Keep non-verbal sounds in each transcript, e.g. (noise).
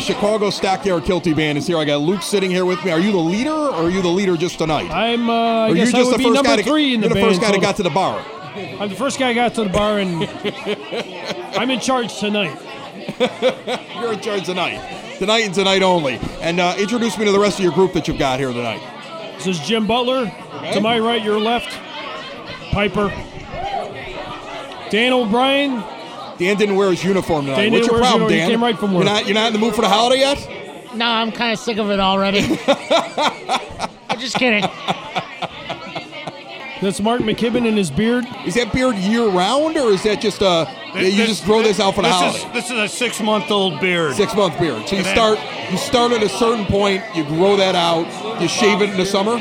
Chicago Stockyard Kilty Band is here. I got Luke sitting here with me. Are you the leader, or are you the leader just tonight? I'm. Uh, I or guess you're I would the be first number guy to, in the You're the band. first guy that got to the bar. I'm the first guy got to the bar, and (laughs) I'm in charge tonight. You're in charge tonight. Tonight and tonight only. And uh, introduce me to the rest of your group that you've got here tonight. This is Jim Butler. To my right, your left, Piper. Dan O'Brien. Dan didn't wear his uniform tonight. Dan What's your problem, uniform. He Dan? came right from You're not, you're not in the mood for the holiday yet? No, I'm kind of sick of it already. (laughs) I'm just kidding. That's Mark McKibben and his beard. Is that beard year round, or is that just uh, you just grow this out for the this holiday? Is, this is a six month old beard. Six month beard. So you start you start at a certain point, you grow that out, you shave it in the summer.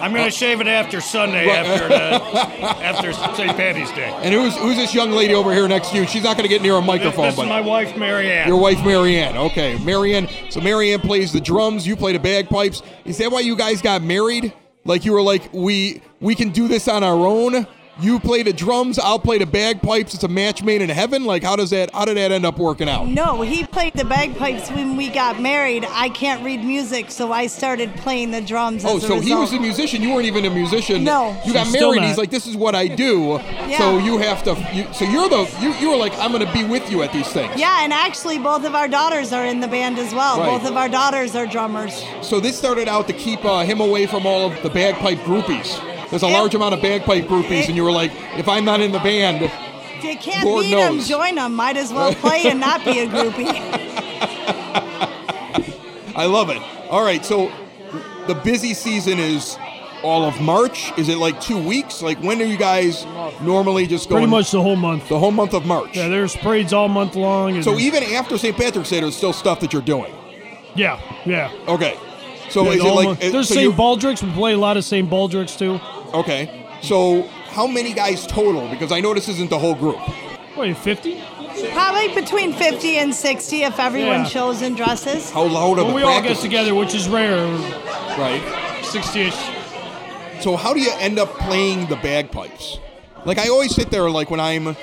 I'm going to shave it after Sunday, after the, uh, (laughs) after St. Patty's Day. And who's who's this young lady over here next to you? She's not going to get near a microphone, this is but my wife, Marianne. Your wife Marianne. Okay, Marianne. So Marianne plays the drums. You play the bagpipes. Is that why you guys got married? Like you were like we we can do this on our own. You play the drums. I'll play the bagpipes. It's a match made in heaven. Like how does that how did that end up working out? No, he played the bagpipes when we got married. I can't read music, so I started playing the drums. Oh, as a so he was a musician. You weren't even a musician. No. You got She's married. He's like, this is what I do. (laughs) Yeah. So you have to. You, so you're the. You, you were like, I'm going to be with you at these things. Yeah, and actually, both of our daughters are in the band as well. Right. Both of our daughters are drummers. So this started out to keep uh, him away from all of the bagpipe groupies. There's a large amount of bagpipe groupies, it- and you were like, if I'm not in the band, If you can't Lord beat them, knows. join them. Might as well play and not be a groupie. (laughs) I love it. All right, so the busy season is all of March. Is it like two weeks? Like when are you guys normally just going? Pretty much the whole month. the whole month of March. Yeah, there's parades all month long. And so even after St. Patrick's Day, there's still stuff that you're doing. yeah, yeah. Okay. So Yeah, is the it whole like month. uh, there's so St. Baldrick's. We play a lot of St. Baldrick's too. Okay. So how many guys total? Because I know this isn't the whole group. Wait, 50? Probably between 50 and 60 if everyone Yeah. shows and dresses. How loud are Well, the we all get together, which is rare. Right. 60-ish. So how do you end up playing the bagpipes? Like I always sit there like when I'm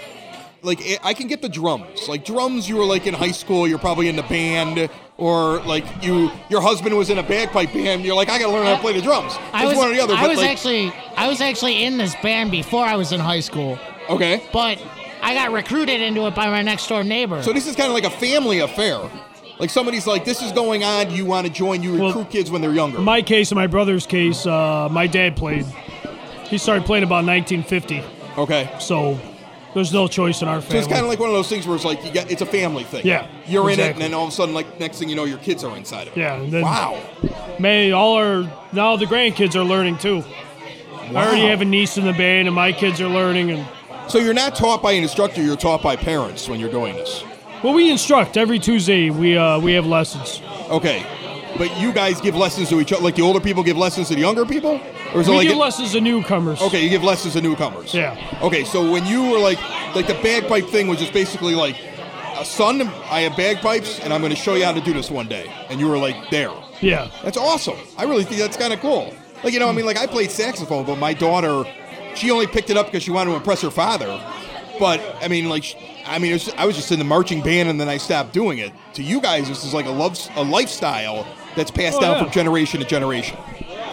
like I- I can get the drums. Like drums, you were like in high school, you're probably in the band, or like you, your husband was in a bagpipe band. You're like, I gotta learn how to play the drums. I It's was, one or the other. I was like- actually I was actually in this band before I was in high school, okay. but I got recruited into it by my next door neighbor. So this is kind of like a family affair. Like somebody's like, this is going on. You want to join? You Well, recruit kids when they're younger. In my case and my brother's case, uh, my dad played. He started playing about 1950, okay. so there's no choice in our family. So it's kind of like one of those things where it's like you get, it's a family thing. Yeah, You're in it, and then all of a sudden, like next thing you know, your kids are inside of it. yeah, and then Wow. May all our now the grandkids are learning too. I already have a niece in the band, and my kids are learning. And So you're not taught by an instructor. You're taught by parents when you're doing this. well, we instruct every Tuesday. We uh, we have lessons. Okay. But you guys give lessons to each other, like the older people give lessons to the younger people, or is it like give it- lessons to newcomers. Okay, you give lessons to newcomers. Yeah. Okay, so when you were like, like the bagpipe thing was just basically like, son, I have bagpipes, and I'm going to show you how to do this one day, and you were like there. Yeah. That's awesome. I really think that's kind of cool. Like you know, I mean, like I played saxophone, but my daughter, she only picked it up because she wanted to impress her father. But I mean, like, I mean, it was, I was just in the marching band, and then I stopped doing it. To you guys, this is like a love, a lifestyle that's passed Oh, down yeah. from generation to generation.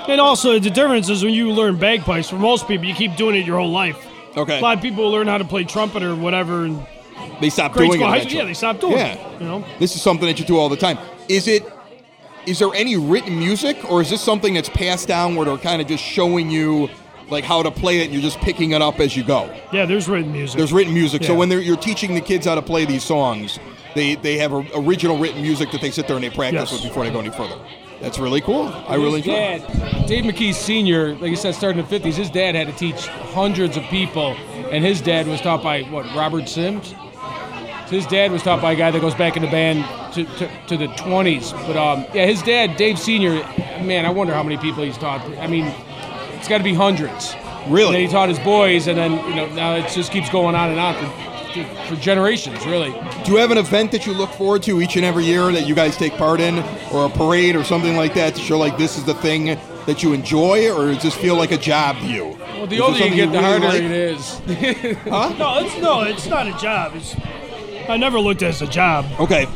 And also, the difference is when you learn bagpipes, for most people, you keep doing it your whole life. Okay. A lot of people learn how to play trumpet or whatever, and They stop grade doing school, it. high school, yeah, they stop doing it. Yeah. You know, This is something that you do all the time. Is it? Is there any written music, or is this something that's passed down where they're kind of just showing you like how to play it, and you're just picking it up as you go? yeah, there's written music. There's written music, so Yeah. when they're, you're teaching the kids how to play these songs, they they have a, original written music that they sit there and they practice Yes. with before they go any further. That's really cool. I really his enjoy. it. Dave McKee Sr., like you said, starting in the 50s, his dad had to teach hundreds of people, and his dad was taught by, what, Robert Sims? His dad was taught by a guy that goes back in the band to, to, to the 20s. But um, yeah, his dad, Dave Sr., man, I wonder how many people he's taught. I mean, it's got to be hundreds. Really? And then he taught his boys, and then, you know, now it just keeps going on and on for, for generations, really. Do you have an event that you look forward to each and every year that you guys take part in, or a parade or something like that to show like this is the thing that you enjoy, or does this feel like a job to you? Well, the Is older you something get, the really harder like? it is. (laughs) no, it's no, it's not a job. It's I never looked at it as a job, Okay,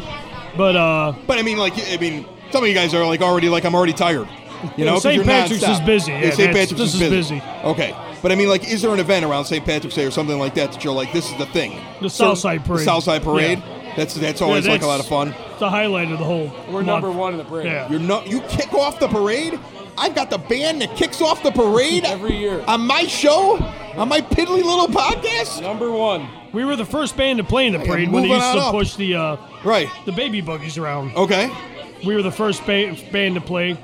but uh, but I mean, like, I mean, some of you guys are like already like I'm already tired. You know, 'cause St. you're Patrick's is busy. Yeah, Yeah, St. Patrick's this is is busy. busy. Okay, but I mean, like, is there an event around St. Patrick's Day or something like that that you're like, this is the thing? The So- Southside Parade. The Southside Parade. Yeah. That's that's yeah, always like a lot of fun. It's the highlight of the whole. We're month. number one in the parade. Yeah. You're not. You kick off the parade. I've got the band that kicks off the parade Every year. on my show, on my piddly little podcast. Number one. We were the first band to play in the parade when they used to up. push the uh, Right. the baby buggies around. Okay. We were the first ba- band to play,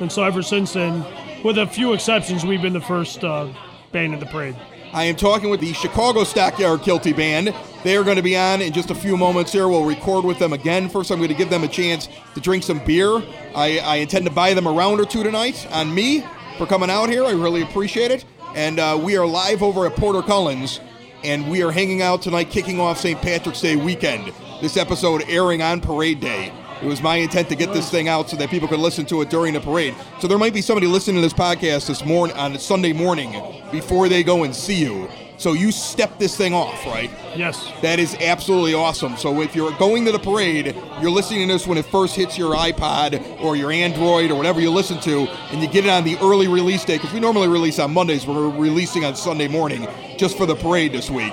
and so ever since then, with a few exceptions, we've been the first uh, band in the parade. I am talking with the Chicago Stockyard Kilty Band. They are going to be on in just a few moments here. We'll record with them again. First, I'm going to give them a chance to drink some beer. I, I intend to buy them a round or two tonight on me for coming out here. I really appreciate it. And uh, we are live over at Porter Cullen's, and we are hanging out tonight, kicking off St. Patrick's Day weekend. This episode airing on Parade Day. It was my intent to get this thing out so that people could listen to it during the parade. So there might be somebody listening to this podcast this morning on Sunday morning before they go and see you. So you step this thing off, right? Yes. That is absolutely awesome. So if you're going to the parade, you're listening to this when it first hits your iPod or your Android or whatever you listen to, and you get it on the early release day, because we normally release on Mondays, we're releasing on Sunday morning just for the parade this week.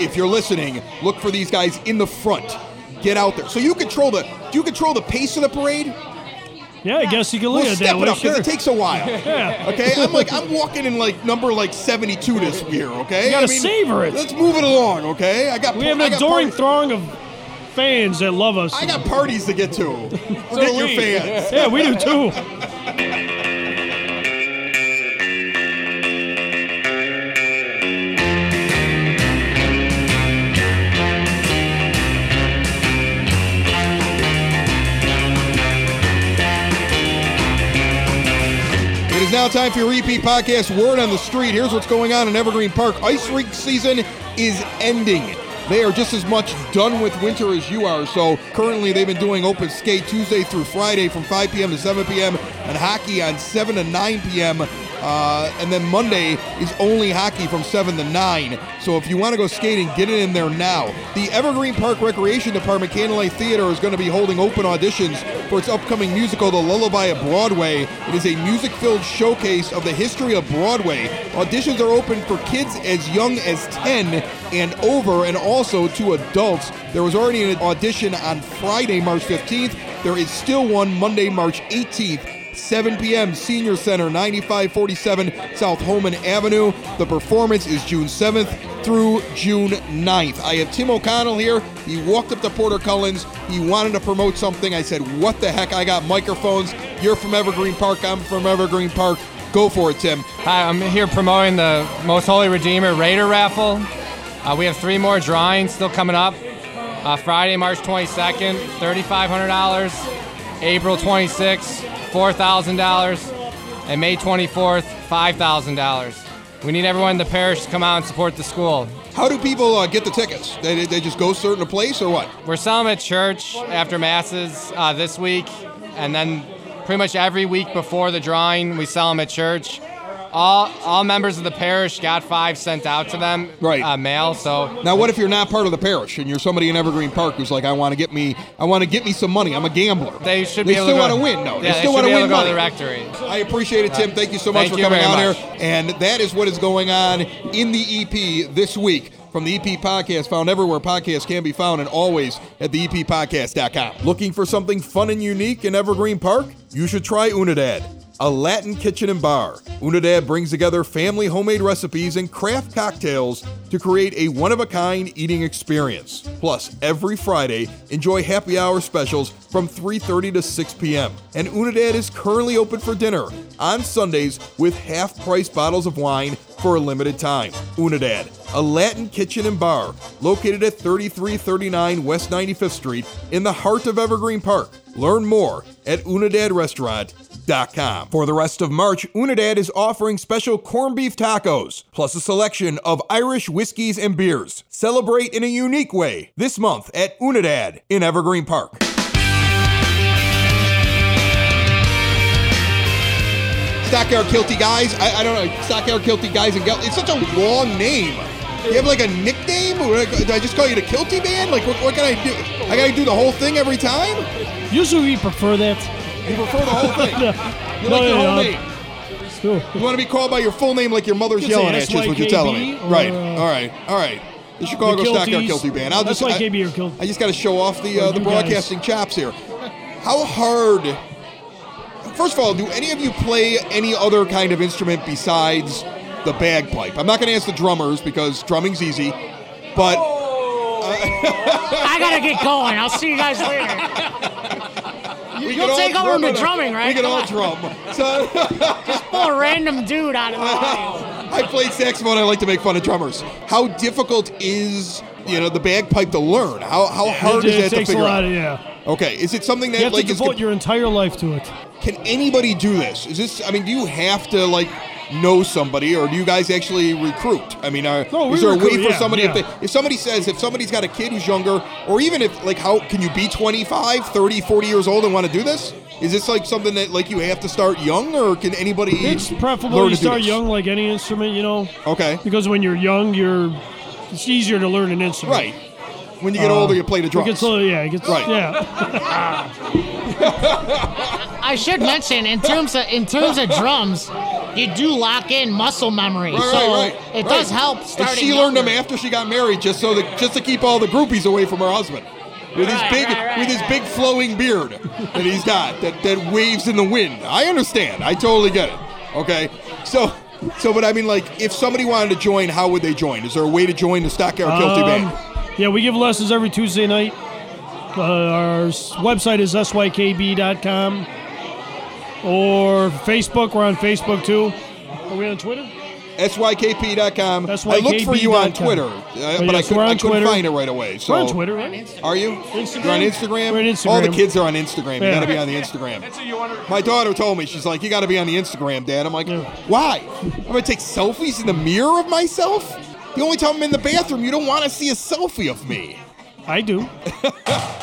If you're listening, look for these guys in the front. Get out there. So you control the do you control the pace of the parade? Yeah, I guess you can look We'll at step that it up because Sure. it takes a while. (laughs) yeah. Okay, I'm like I'm walking in like number like 72 this year. Okay, You gotta I mean, savor it. Let's move it along. Okay, I got We have an adoring party- throng of fans that love us. I got parties to get to. (laughs) Forget your fans. yeah, we do too. (laughs) now time for your repeat podcast. Word on the street. Here's what's going on in Evergreen Park. Ice rink season is ending. They are just as much done with winter as you are. So currently, they've been doing open skate Tuesday through Friday from 5 p.m. to 7 p.m. and hockey on 7 to 9 p.m. Uh, and then Monday is only hockey from 7 to 9. So if you want to go skating, get it in there now. The Evergreen Park Recreation Department Candlelight Theater is going to be holding open auditions for its upcoming musical, The Lullaby of Broadway. It is a music filled showcase of the history of Broadway. Auditions are open for kids as young as 10 and over, and also to adults. There was already an audition on Friday, March 15th. There is still one Monday, March 18th. 7 p.m. Senior Center, 9547 South Homan Avenue. The performance is June 7th through June 9th. I have Tim O'Connell here. He walked up to Porter Cullens. He wanted to promote something. I said, What the heck? I got microphones. You're from Evergreen Park. I'm from Evergreen Park. Go for it, Tim. Hi, I'm here promoting the Most Holy Redeemer Raider raffle. Uh, we have three more drawings still coming up. Uh, Friday, March 22nd, $3,500. April 26th, $4,000. And May 24th, $5,000. We need everyone in the parish to come out and support the school. How do people uh, get the tickets? They, they just go certain a place or what? We're selling them at church after masses uh, this week, and then pretty much every week before the drawing, we sell them at church. All all members of the parish got five sent out to them, Right. Uh, mail. So Now, what if you're not part of the parish and you're somebody in Evergreen Park who's like, I want to get me, I want to get me some money. I'm a gambler. they should They be able still want to win, though. Yeah, they still want to win money. to the rectory. I appreciate it, Tim. Thank you so much Thank for coming out much. here. And that is what is going on in the EP this week. From the EP Podcast, found everywhere podcasts can be found, and always at the E EPPodcast.com. Looking for something fun and unique in Evergreen Park? You should try Unidad, a Latin kitchen and bar. Unidad brings together family homemade recipes and craft cocktails to create a one of a kind eating experience. Plus, every Friday, enjoy happy hour specials from 3:30 to 6 p.m. And Unidad is currently open for dinner on Sundays with half price bottles of wine for a limited time. Unidad, a Latin kitchen and bar located at 3339 West 95th Street in the heart of Evergreen Park. Learn more at unidadrestaurant.com. For the rest of March, Unidad is offering special corned beef tacos, plus a selection of Irish whiskeys and beers. Celebrate in a unique way this month at Unidad in Evergreen Park. Stockyard Kilty Guys. I, I don't know. Stockyard Kilty Guys and Gel. It's such a long name. Do you have like a nickname? Or do I just call you the Kilty Band? Like, what, what can I do? I gotta do the whole thing every time? Usually we prefer that. You prefer the whole thing? (laughs) You No, like your yeah, whole uh, name? Cool. You want to be called by your full name like your mother's You could say yelling at you, is what you're telling me. SYKB or, Right. uh, All right. All right. You should call it the Chicago Stockyard Kilties. Kilty Band. I'll That's just, why I, KB or Kilt- I just got to show off the, uh, Or the you guys. broadcasting chops here. How hard. First of all, do any of you play any other kind of instrument besides the bagpipe? I'm not going to ask the drummers because drumming's easy, but (laughs) I gotta get going. I'll see you guys later. We You'll can all take over drum the drumming, right? We can all on. drum. So (laughs) Pull a random dude out of the (laughs) audience. I played saxophone. I like to make fun of drummers. How difficult is you know the bagpipe to learn? How how hard it, is it that to takes a figure lot out? of yeah. Okay, is it something that You have like to is devote your entire life to it. can anybody do this? Is this? I mean, do you have to like know somebody, or do you guys actually recruit? I mean, are, No, is there a way for yeah, somebody if, they, if somebody says if somebody's got a kid who's younger, or even if like how can you be 25, 30, 40 years old and want to do this? Is this like something that like you have to start young, or can anybody? It's preferable learn you to do start this? young, like any instrument, you know, Okay, because when you're young, you're it's easier to learn an instrument. right. When you get older, uh, you play the It drums. gets yeah, it gets, Right. yeah. (laughs) I should mention in terms of in terms of drums, you do lock in muscle memory, Right, so right, right. it right. does help. And Starting she learned them after she got married, just so that just to keep all the groupies away from her husband. With his big, right, right, with his right. big flowing beard that he's got, that, that waves in the wind. I understand. I totally get it. Okay, so, so, but I mean, like, if somebody wanted to join, how would they join? Is there a way to join the Stockyard Kilty Um, Band? Yeah, we give lessons every Tuesday night. Uh, our website is sykb.com or Facebook. We're on Facebook too. Are we on Twitter? SYKB.com. I looked for you on Twitter, uh, Oh, but I, could, on I couldn't Twitter. find it right away. So We're on Twitter, right? Are you? Instagram? You're on Instagram? We're on All the kids are on Instagram. You got to be on the Instagram. My daughter told me, she's like, you got to be on the Instagram, Dad. I'm like, why? I'm going to take selfies in the mirror of myself? The only time I'm in the bathroom, you don't want to see a selfie of me. I do. (laughs)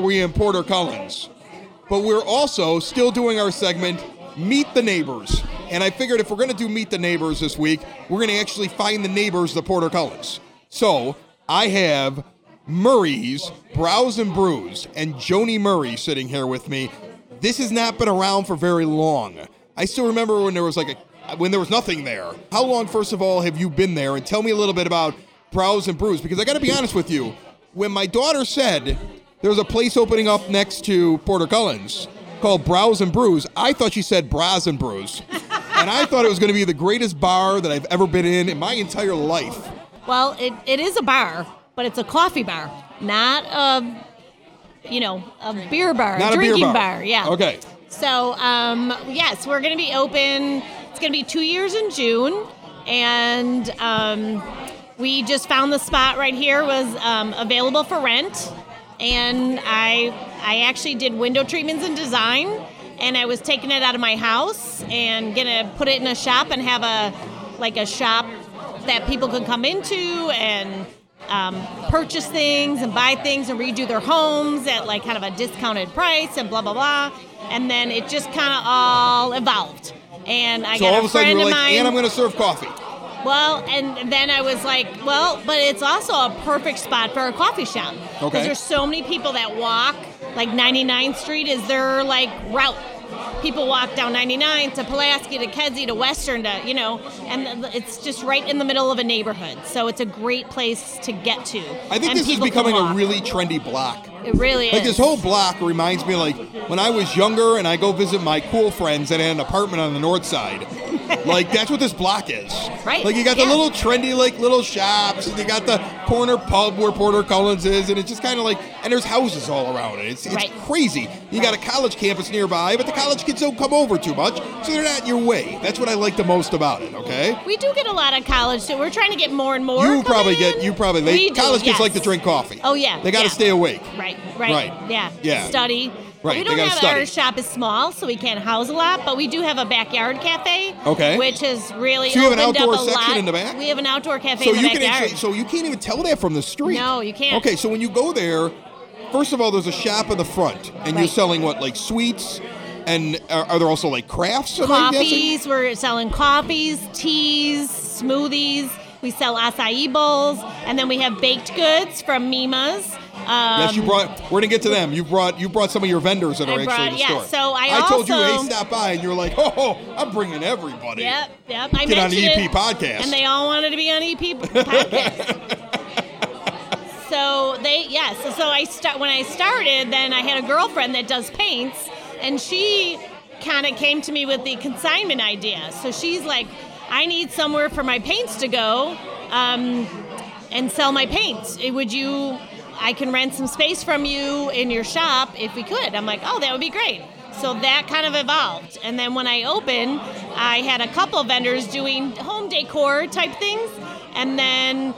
we in Porter Cullens. but we're also still doing our segment, Meet the Neighbors. And I figured if we're going to do Meet the Neighbors this week, we're going to actually find the neighbors the Porter Cullens. So I have Murray's Browse and Brews and Joni Murray sitting here with me. This has not been around for very long. I still remember when there was like a when there was nothing there. How long, first of all, have you been there? And tell me a little bit about Browse and Brews because I got to be honest with you. When my daughter said there was a place opening up next to Porter Cullens called Browse and Brews, I thought she said Bras and Brews, (laughs) and I thought it was going to be the greatest bar that I've ever been in in my entire life. Well, it, it is a bar, but it's a coffee bar, not a, you know, a beer bar, Not a a beer drinking bar. Yeah. Okay. So, um, yes, we're going to be open. It's going to be two years in June, and um, we just found the spot right here was um, available for rent, and I I actually did window treatments and design, and I was taking it out of my house and gonna put it in a shop and have a like a shop that people could come into and um, purchase things and buy things and redo their homes at like kind of a discounted price and blah blah blah. And then it just kind of all evolved. And I so got all a of a sudden friend you were of like, mine. and I'm to serve coffee. Well, and then I was like, well, but it's also a perfect spot for a coffee shop. Because Okay. there's so many people that walk, like 99th Street is their like route. People walk down 99 to Pulaski to Kedzie to Western to, you know, and it's just right in the middle of a neighborhood. So it's a great place to get to. I think this is becoming a really trendy block. It really Like is. this whole block reminds me like when I was younger and I go visit my cool friends that had an apartment on the north side. Like that's what this block is. Right, Like you got yeah. the little trendy like little shops and you got the corner pub where Porter Cullens is and it's just kind of like and there's houses all around it. It's, it's Right. crazy. You got a college campus nearby, but the college kids don't come over too much, so they're not in your way. That's what I like the most about it. Okay. We do get a lot of college, so we're trying to get more and more. You probably in. get you probably they do, college kids like to drink coffee. Oh yeah, They got to yeah. stay awake. Right, right, Right. yeah, Yeah. Study. Right, We don't have study. our shop is small, so we can't house a lot, but we do have a backyard cafe. Okay. Which is really So you have an outdoor section lot. in the back? We have an outdoor cafe So in the you can backyard. actually, so you can't even tell that from the street. No, you can't. Okay, so when you go there, first of all, there's a shop in the front, and you're selling what, like sweets, and are, are there also like crafts? am I guessing? coffees. We're selling coffees, teas, smoothies. We sell acai bowls, and then we have baked goods from Mima's. Um, Yes, you brought. We're gonna get to them. You brought. You brought some of your vendors that I are actually brought- in the yeah, store. so I I also, told you, hey, stop by, and you're like, (laughs) oh, I'm bringing everybody. Yep, yep. I Get on the EP podcast. and they all wanted to be on EP (laughs) podcast. so they yes. So I start when I started. Then I had a girlfriend that does paints, and she kind of came to me with the consignment idea. So she's like, I need somewhere for my paints to go. Um, and sell my paints. Eh, Would you? I can rent some space from you in your shop if we could. I'm like, oh, that would be great. So that kind of evolved. And then when I opened, I had a couple vendors doing home decor type things. And then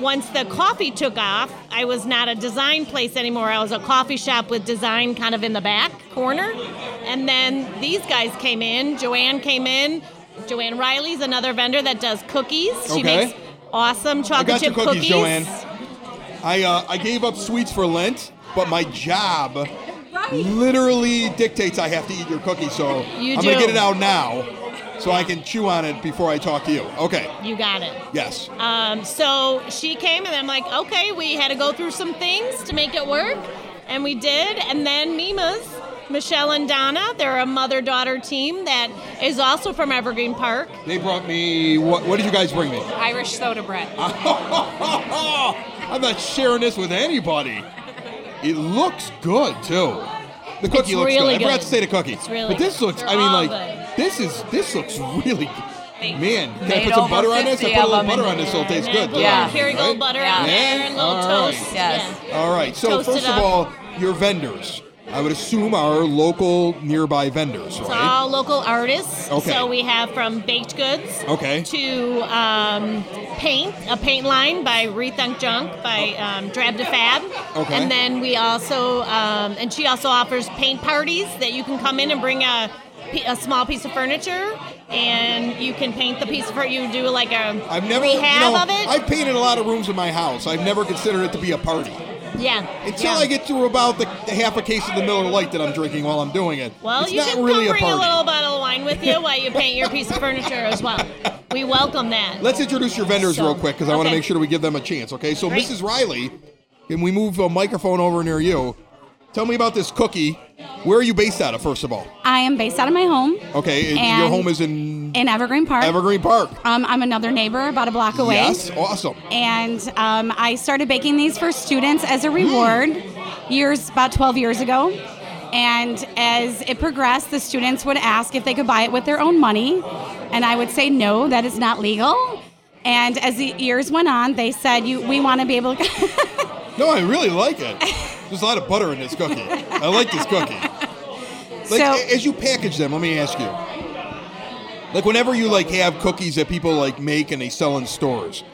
once the coffee took off, I was not a design place anymore. I was a coffee shop with design kind of in the back corner. And then these guys came in. Joanne came in. Joanne Riley's another vendor that does cookies. She Okay. makes awesome chocolate chip cookies, Joanne. I uh, I gave up sweets for Lent, but my job literally dictates I have to eat your cookies. So You I'm gonna get it out now, so I can chew on it before I talk to you. Okay. You got it. Yes. Um, so she came, and I'm like, okay, we had to go through some things to make it work, and we did. And then Mima's, Michelle and Donna, they're a mother-daughter team that is also from Evergreen Park. They brought me. What, what did you guys bring me? Irish soda bread. (laughs) I'm not sharing this with anybody. It looks good too. The cookie It's looks really good. I forgot to say the cookie. It's really but this good. looks. They're I mean, like good. this is this looks really. Man, can I put some butter on this? I put a little butter on this, so it tastes And good. then Yeah. put Kerrygold Right? butter Yeah. on there and a little all right. toast. Yes. Yeah. All right. So Toast it first of all, your vendors. I would assume our local nearby vendors, It's right? all local artists. Okay. So we have from baked goods Okay. to um, paint, a paint line by Rethunk Junk by um, Drab to Fab. Okay. And then we also, um, and she also offers paint parties that you can come in and bring a, a small piece of furniture and you can paint the piece of furniture. You do like a I've never rehab you know, of it. I've painted a lot of rooms in my house. I've never considered it to be a party. Yeah. Until yeah. I get to about the, the half a case of the Miller Lite that I'm drinking while I'm doing it. Well, it's you not can really come bring a, party. little bottle of wine with you (laughs) while you paint your piece of furniture as well. We welcome that. Let's introduce your vendors So- real quick because I want to make sure that we give them a chance. Okay, so Great. Mrs. Riley, can we move a microphone over near you? Tell me about this cookie. Where are you based out of, first of all? I am based out of my home Okay, and your home is in in Evergreen Park. Evergreen Park. Um, I'm another neighbor about a block away. Yes, awesome. And um, I started baking these for students as a reward years, about 12 years ago. And as it progressed, the students would ask if they could buy it with their own money. And I would say, no, that is not legal. And as the years went on, they said, "You, we want to be able to." (laughs) (laughs) No, I really like it. There's a lot of butter in this cookie. I like this cookie. Like So- as you package them, let me ask you. Like whenever you like have cookies that people like make and they sell in stores,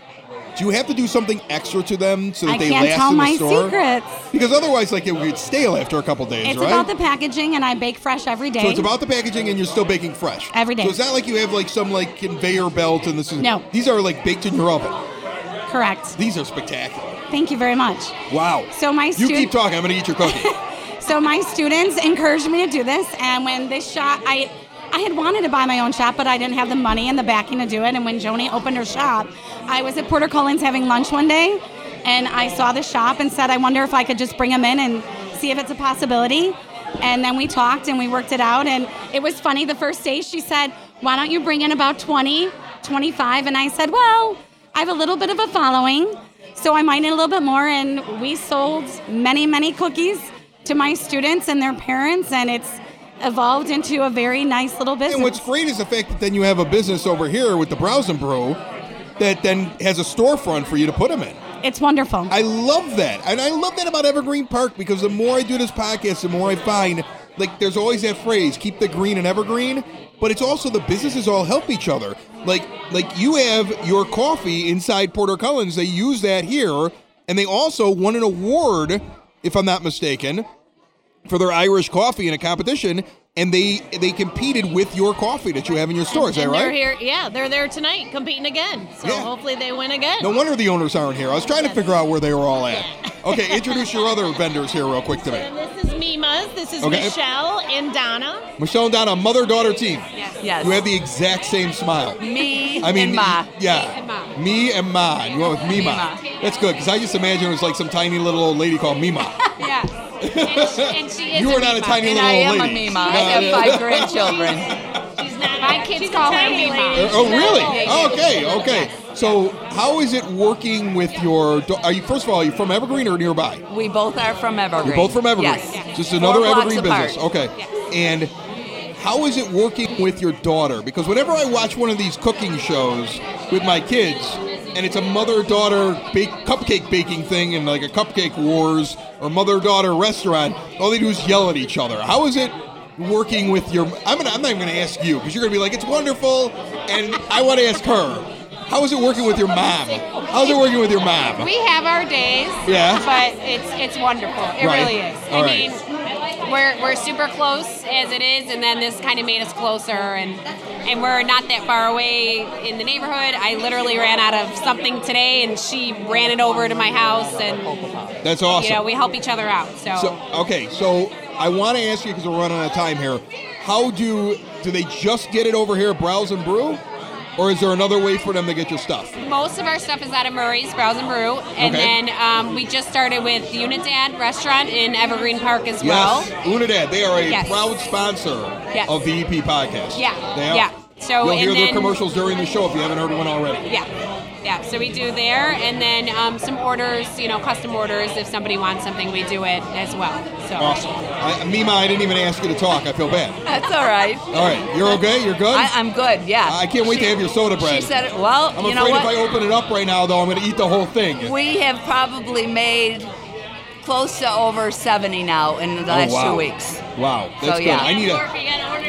do you have to do something extra to them so that I they can't last tell in the my store? secrets. Because otherwise, like it would get stale after a couple days, right? it's right? about the packaging, and I bake fresh every day. so it's about the packaging, and you're still baking fresh Every day. So it's not like you have like some like conveyor belt, and this is No. These are like baked in your oven. Correct. These are spectacular. Thank you very much. Wow. So my you keep talking. I'm gonna eat your cookie. (laughs) So my students encouraged me to do this, and when this shop, I, I had wanted to buy my own shop, but I didn't have the money and the backing to do it. And when Joni opened her shop, I was at Porter Cullens having lunch one day, and I saw the shop and said, I wonder if I could just bring them in and see if it's a possibility. And then we talked and we worked it out, and it was funny. The first day, she said, "Why don't you bring in about 20, 25?" And I said, "Well, I have a little bit of a following." So I might need a little bit more, and we sold many, many cookies to my students and their parents, and it's evolved into a very nice little business. And what's great is the fact that then you have a business over here with the Browse and Brew that then has a storefront for you to put them in. It's wonderful. I love that. And I love that about Evergreen Park because the more I do this podcast, the more I find like there's always that phrase, keep the green and evergreen, but it's also the businesses all help each other. Like like you have your coffee inside Porter Cullen's, they use that here, and they also won an award, if I'm not mistaken, for their Irish coffee in a competition, and they they competed with your coffee that you have in your store. Is that and right? they're here. Yeah, they're there tonight competing again. So Yeah. hopefully they win again. No wonder the owners aren't here. I was trying to figure out where they were all at. (laughs) Okay, introduce your other vendors here real quick to me. And this is Mima's. This is Okay. Michelle and Donna. Michelle and Donna, mother daughter team. Yes. You have the exact same smile. Me I mean, and Ma. yeah, me and Ma. And you went with Mima. Mima. That's good because I just imagine it was like some tiny little old lady called Mima. (laughs) Yeah. And, she, and she is You a are not a tiny and little I old am lady. a Mima. I have five grandchildren. (laughs) My kids call her tiny Mima. lady. Uh, oh, really? Okay, okay. So, how is it working with your? do- Are you first of all? Are you from Evergreen or nearby? We both are from Evergreen. You're both from Evergreen. Yes. Just Four another blocks Evergreen apart. business. Okay. And how is it working with your daughter? Because whenever I watch one of these cooking shows with my kids, and it's a mother-daughter bake, cupcake baking thing, and like a cupcake wars or mother-daughter restaurant, all they do is yell at each other. How is it? Working with your, I'm, gonna, I'm not even going to ask you because you're going to be like, it's wonderful, and I want to ask her, how is it working with your mom? How's it working with your mom? We have our days. Yeah. But it's it's wonderful. It Right. really is. All I right. mean, we're we're super close as it is, and then this kind of made us closer, and and we're not that far away in the neighborhood. I literally ran out of something today, and she ran it over to my house, and That's awesome. you know we help each other out. So, So okay, so I want to ask you because we're running out of time here. How do do they just get it over here at Browse and Brew, or is there another way for them to get your stuff? most of our stuff is out of Murray's Browse and Brew, and Okay. then um, we just started with Unidad Restaurant in Evergreen Park as well. Yes, Unidad. They are a Yes. proud sponsor Yes. of the EP podcast. Yeah, They are. yeah. So, you'll hear their commercials during the show if you haven't heard one already. Yeah, yeah. So we do there, and then um, some orders, you know, custom orders. If somebody wants something, we do it as well. So Awesome. I, Mima, I didn't even ask you to talk. I feel bad. That's all right. All right, you're okay. You're good. I, I'm good. Yeah. I can't wait to have your soda bread. She said, it- "Well, I'm you afraid know if? I open it up right now, though, I'm going to eat the whole thing. we have probably made close to over 70 now in the last oh, wow. two weeks. Wow, that's So, good. yeah. I need a.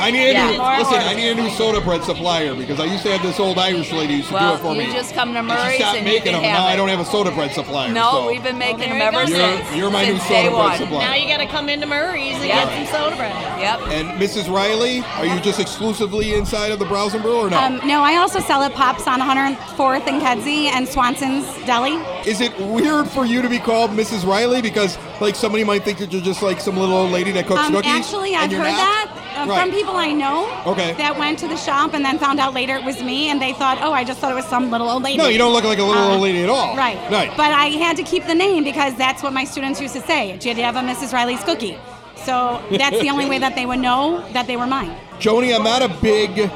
I need a Yeah. new, More listen. orders. I need a new soda bread supplier because I used to have this old Irish lady used to Well, do it for you me. just come to And Murray's she stopped and you making can them. have Now I don't have a soda bread supplier. No, so. we've been making there them ever go. You're- since. you're my new since soda bread supplier. Now you got to come into Murray's and Yeah. get some soda bread. Yep. And Mrs. Riley, are you just exclusively inside of the Browse and Brew or no? Um, no, I also sell at Pops on 104th and Kedzie and Swanson's Deli. Is it weird for you to be called Mrs. Riley because like somebody might think that you're just like some little old lady that cooks Um, cookies? actually, I've heard not? that uh, Right. from people I know Okay. that went to the shop and then found out later it was me, and they thought, oh, I just thought it was some little old lady. No, you don't look like a little Uh, old lady at all. Right. Right. But I had to keep the name because that's what my students used to say. Did you have a Mrs. Riley's cookie? So that's the only way that they would know that they were mine. Joni, I'm not a big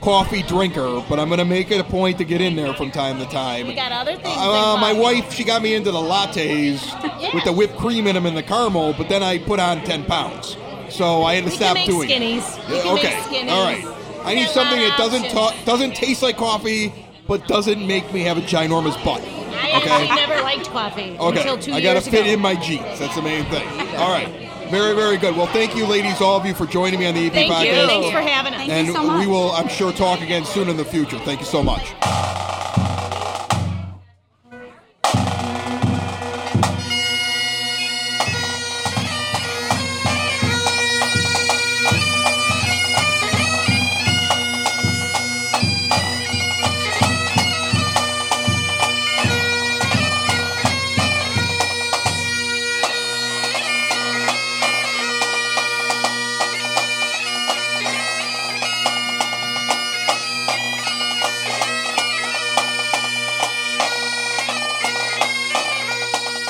coffee drinker, but I'm going to make it a point to get in there from time to time. We got other things. Uh, in my wife, she got me into the lattes (laughs) with the whipped cream in them and the caramel, but then I put on 10 pounds. So I had to We stop can make doing skinnies. it. We Yeah, can make okay. skinnies. All right. I need got a something that doesn't ta- doesn't taste like coffee, but doesn't make me have a ginormous butt. I Okay. actually never liked coffee Okay. until two I gotta years fit ago. in my jeans. That's the main thing. All right. Very, very good. Well, thank you, ladies, all of you, for joining me on the EP Thank podcast. you. Thanks for having us. and we will, I'm sure, talk again soon in the future. Thank you so much.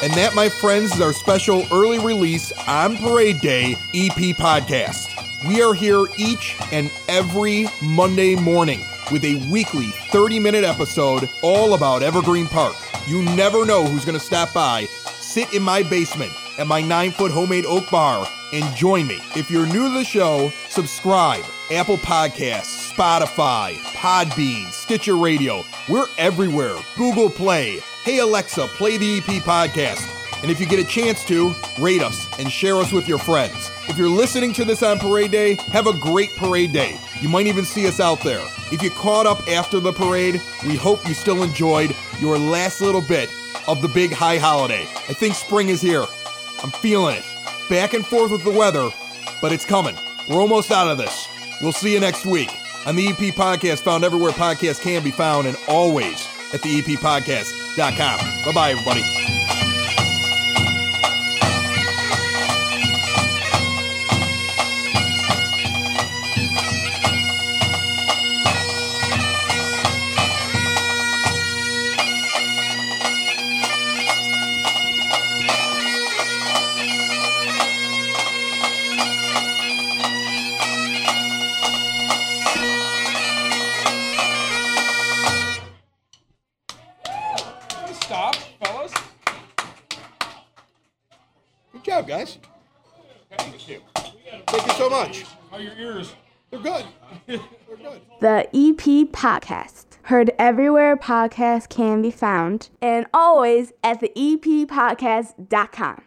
And that, my friends, is our special early release on Parade Day EP podcast. We are here each and every Monday morning with a weekly 30 minute episode all about Evergreen Park. You never know who's going to stop by, sit in my basement at my nine foot homemade oak bar, and join me. If you're new to the show, subscribe. Apple Podcasts, Spotify, Podbean, Stitcher Radio. We're everywhere. Google Play. Hey Alexa, play the EP podcast. And if you get a chance to, rate us and share us with your friends. If you're listening to this on Parade Day, have a great Parade Day. You might even see us out there. If you caught up after the parade, we hope you still enjoyed your last little bit of the big high holiday. I think spring is here. I'm feeling it. Back and forth with the weather, but it's coming. We're almost out of this. We'll see you next week on the EP Podcast, found everywhere podcasts can be found, and always at the EPPodcast.com. Bye bye, everybody. Heard everywhere podcasts can be found, and always at the eppodcast.com.